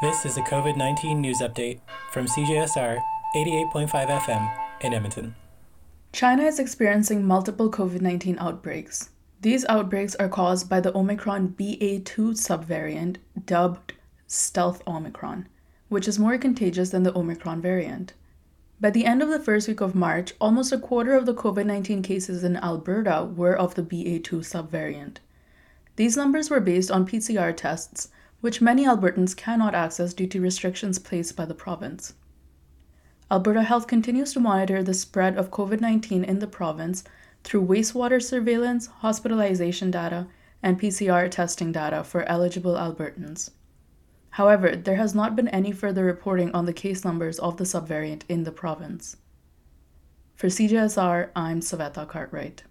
This is a COVID 19 news update from CJSR 88.5 FM in Edmonton. China is experiencing multiple COVID 19 outbreaks. These outbreaks are caused by the Omicron BA2 subvariant dubbed Stealth Omicron, which is more contagious than the Omicron variant. By the end of the first week of March, almost a quarter of the COVID 19 cases in Alberta were of the BA2 subvariant. These numbers were based on PCR tests, which many Albertans cannot access due to restrictions placed by the province. Alberta Health continues to monitor the spread of COVID 19 in the province through wastewater surveillance, hospitalization data, and PCR testing data for eligible Albertans. However, there has not been any further reporting on the case numbers of the subvariant in the province. For CJSR, I'm Saveta Cartwright.